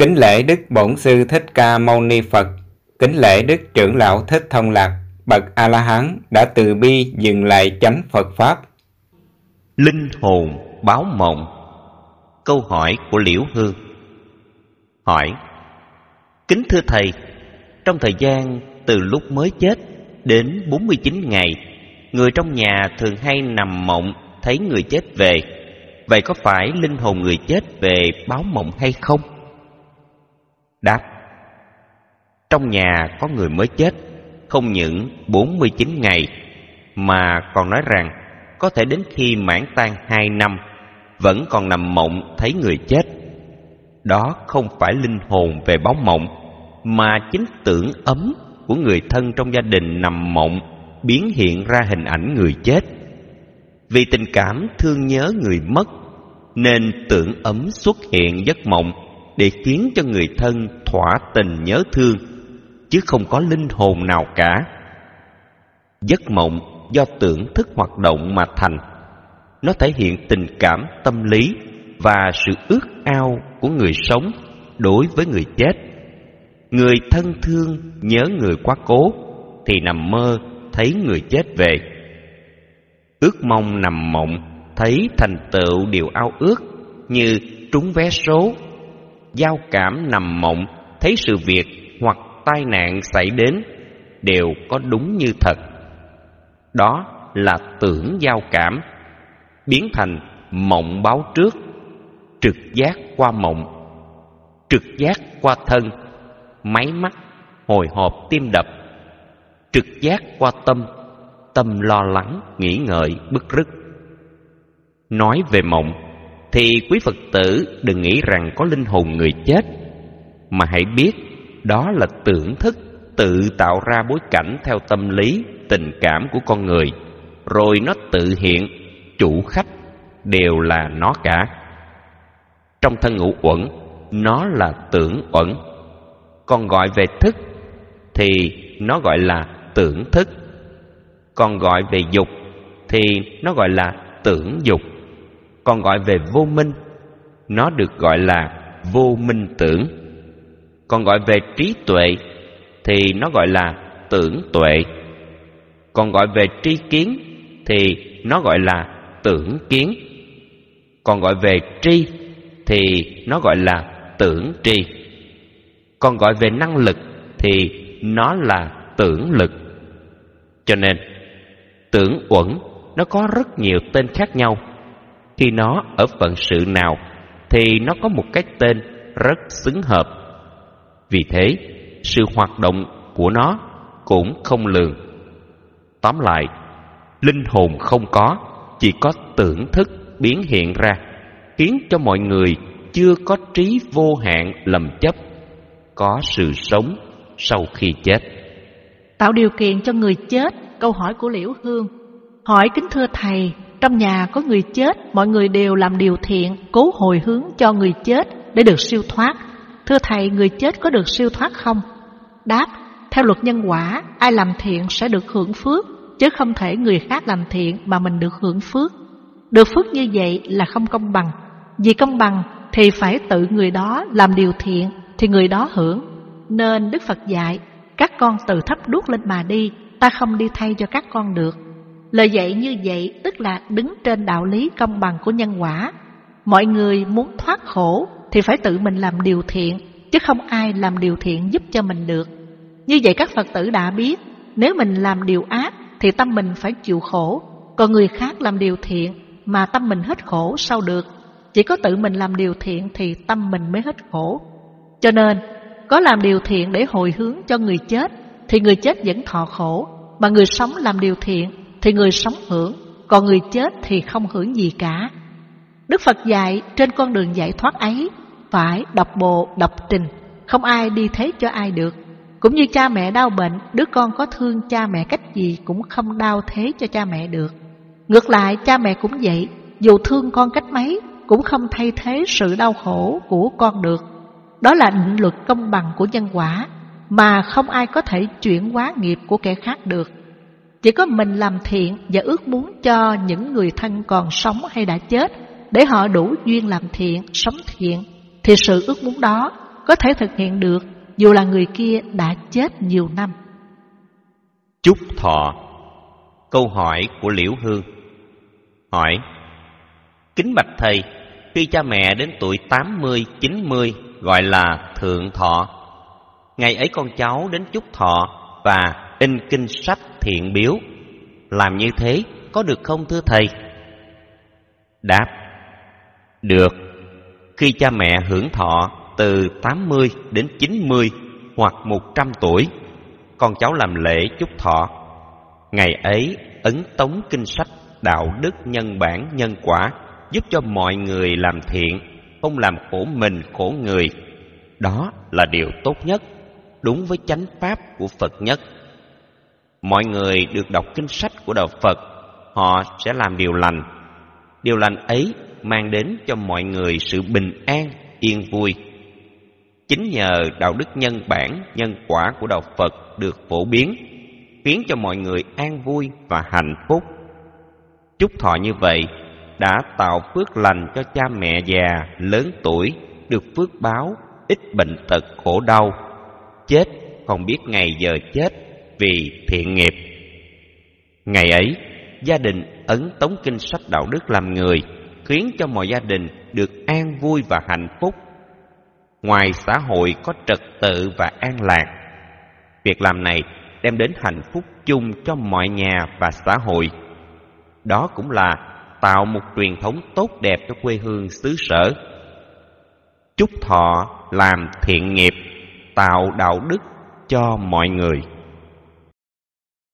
Kính lễ Đức Bổn Sư Thích Ca Mâu Ni Phật, kính lễ Đức Trưởng Lão Thích Thông Lạc, bậc A-la-hán đã từ bi dừng lại chánh Phật Pháp. Linh hồn báo mộng Câu hỏi của Liễu Hương Hỏi Kính thưa Thầy, trong thời gian từ lúc mới chết đến 49 ngày, người trong nhà thường hay nằm mộng thấy người chết về. Vậy có phải linh hồn người chết về báo mộng hay không? Đáp, Trong nhà có người mới chết, Không những 49 ngày, Mà còn nói rằng Có thể đến khi mãn tan 2 năm, Vẫn còn nằm mộng thấy người chết. Đó không phải linh hồn về bóng mộng, Mà chính tưởng ấm của người thân trong gia đình nằm mộng Biến hiện ra hình ảnh người chết. Vì tình cảm thương nhớ người mất, Nên tưởng ấm xuất hiện giấc mộng để khiến cho người thân thỏa tình nhớ thương, chứ không có linh hồn nào cả. Giấc mộng do tưởng thức hoạt động mà thành, nó thể hiện tình cảm tâm lý và sự ước ao của người sống đối với người chết. Người thân thương nhớ người quá cố thì nằm mơ thấy người chết về. Ước mong nằm mộng thấy thành tựu điều ao ước như trúng vé số giao cảm nằm mộng, thấy sự việc hoặc tai nạn xảy đến đều có đúng như thật. Đó là tưởng giao cảm, biến thành mộng báo trước, trực giác qua mộng, trực giác qua thân, máy mắt, hồi hộp tim đập, trực giác qua tâm tâm lo lắng, nghĩ ngợi, bức rứt. Nói về mộng thì quý Phật tử đừng nghĩ rằng có linh hồn người chết, mà hãy biết đó là tưởng thức tự tạo ra bối cảnh theo tâm lý, tình cảm của con người. Rồi nó tự hiện, chủ khách đều là nó cả. Trong thân ngũ uẩn, nó là tưởng uẩn. Còn gọi về thức thì nó gọi là tưởng thức. Còn gọi về dục thì nó gọi là tưởng dục còn gọi về vô minh. Nó được gọi là vô minh tưởng. Còn gọi về trí tuệ thì nó gọi là tưởng tuệ. Còn gọi về tri kiến thì nó gọi là tưởng kiến. Còn gọi về tri thì nó gọi là tưởng tri. Còn gọi về năng lực thì nó là tưởng lực. Cho nên, tưởng uẩn, nó có rất nhiều tên khác nhau khi nó ở phận sự nào thì nó có một cái tên rất xứng hợp. Vì thế, sự hoạt động của nó cũng không lường. Tóm lại, linh hồn không có, chỉ có tưởng thức biến hiện ra, khiến cho mọi người chưa có trí vô hạn lầm chấp, có sự sống sau khi chết. Tạo điều kiện cho người chết, câu hỏi của Liễu Hương. Hỏi kính thưa Thầy, trong nhà có người chết, mọi người đều làm điều thiện, cố hồi hướng cho người chết để được siêu thoát. Thưa Thầy, người chết có được siêu thoát không? Đáp, theo luật nhân quả, ai làm thiện sẽ được hưởng phước, chứ không thể người khác làm thiện mà mình được hưởng phước. Được phước như vậy là không công bằng. Vì công bằng thì phải tự người đó làm điều thiện thì người đó hưởng. Nên Đức Phật dạy, các con từ thấp đuốc lên mà đi, ta không đi thay cho các con được. Lời dạy như vậy tức là đứng trên đạo lý công bằng của nhân quả. Mọi người muốn thoát khổ thì phải tự mình làm điều thiện, chứ không ai làm điều thiện giúp cho mình được. Như vậy các Phật tử đã biết, nếu mình làm điều ác thì tâm mình phải chịu khổ, còn người khác làm điều thiện mà tâm mình hết khổ sao được. Chỉ có tự mình làm điều thiện thì tâm mình mới hết khổ. Cho nên, có làm điều thiện để hồi hướng cho người chết thì người chết vẫn thọ khổ, mà người sống làm điều thiện thì người sống hưởng, còn người chết thì không hưởng gì cả. Đức Phật dạy trên con đường giải thoát ấy phải đọc bộ, đọc trình, không ai đi thế cho ai được. Cũng như cha mẹ đau bệnh, đứa con có thương cha mẹ cách gì cũng không đau thế cho cha mẹ được. Ngược lại, cha mẹ cũng vậy, dù thương con cách mấy, cũng không thay thế sự đau khổ của con được. Đó là định luật công bằng của nhân quả, mà không ai có thể chuyển hóa nghiệp của kẻ khác được. Chỉ có mình làm thiện và ước muốn cho những người thân còn sống hay đã chết để họ đủ duyên làm thiện, sống thiện thì sự ước muốn đó có thể thực hiện được dù là người kia đã chết nhiều năm. Chúc thọ Câu hỏi của Liễu Hương Hỏi Kính bạch thầy Khi cha mẹ đến tuổi 80, 90 Gọi là thượng thọ Ngày ấy con cháu đến chúc thọ Và in kinh sách thiện biếu. Làm như thế có được không thưa thầy? Đáp, Được. Khi cha mẹ hưởng thọ từ 80 đến 90 hoặc 100 tuổi, Con cháu làm lễ chúc thọ. Ngày ấy ấn tống kinh sách, đạo đức, nhân bản, nhân quả, Giúp cho mọi người làm thiện, Không làm khổ mình, khổ người. Đó là điều tốt nhất, Đúng với chánh pháp của Phật nhất. Mọi người được đọc kinh sách của Đạo Phật Họ sẽ làm điều lành. Điều lành ấy mang đến cho mọi người sự bình an, yên vui. Chính nhờ đạo đức nhân bản, nhân quả của Đạo Phật được phổ biến khiến cho mọi người an vui và hạnh phúc. Chúc thọ như vậy đã tạo phước lành cho cha mẹ già lớn tuổi được phước báo ít bệnh tật khổ đau. Chết không biết ngày giờ chết vì thiện nghiệp ngày ấy gia đình ấn tống kinh sách đạo đức làm người khiến cho mọi gia đình được an vui và hạnh phúc ngoài xã hội có trật tự và an lạc việc làm này đem đến hạnh phúc chung cho mọi nhà và xã hội. Đó cũng là tạo một truyền thống tốt đẹp cho quê hương xứ sở. Chúc thọ làm thiện nghiệp, tạo đạo đức cho mọi người.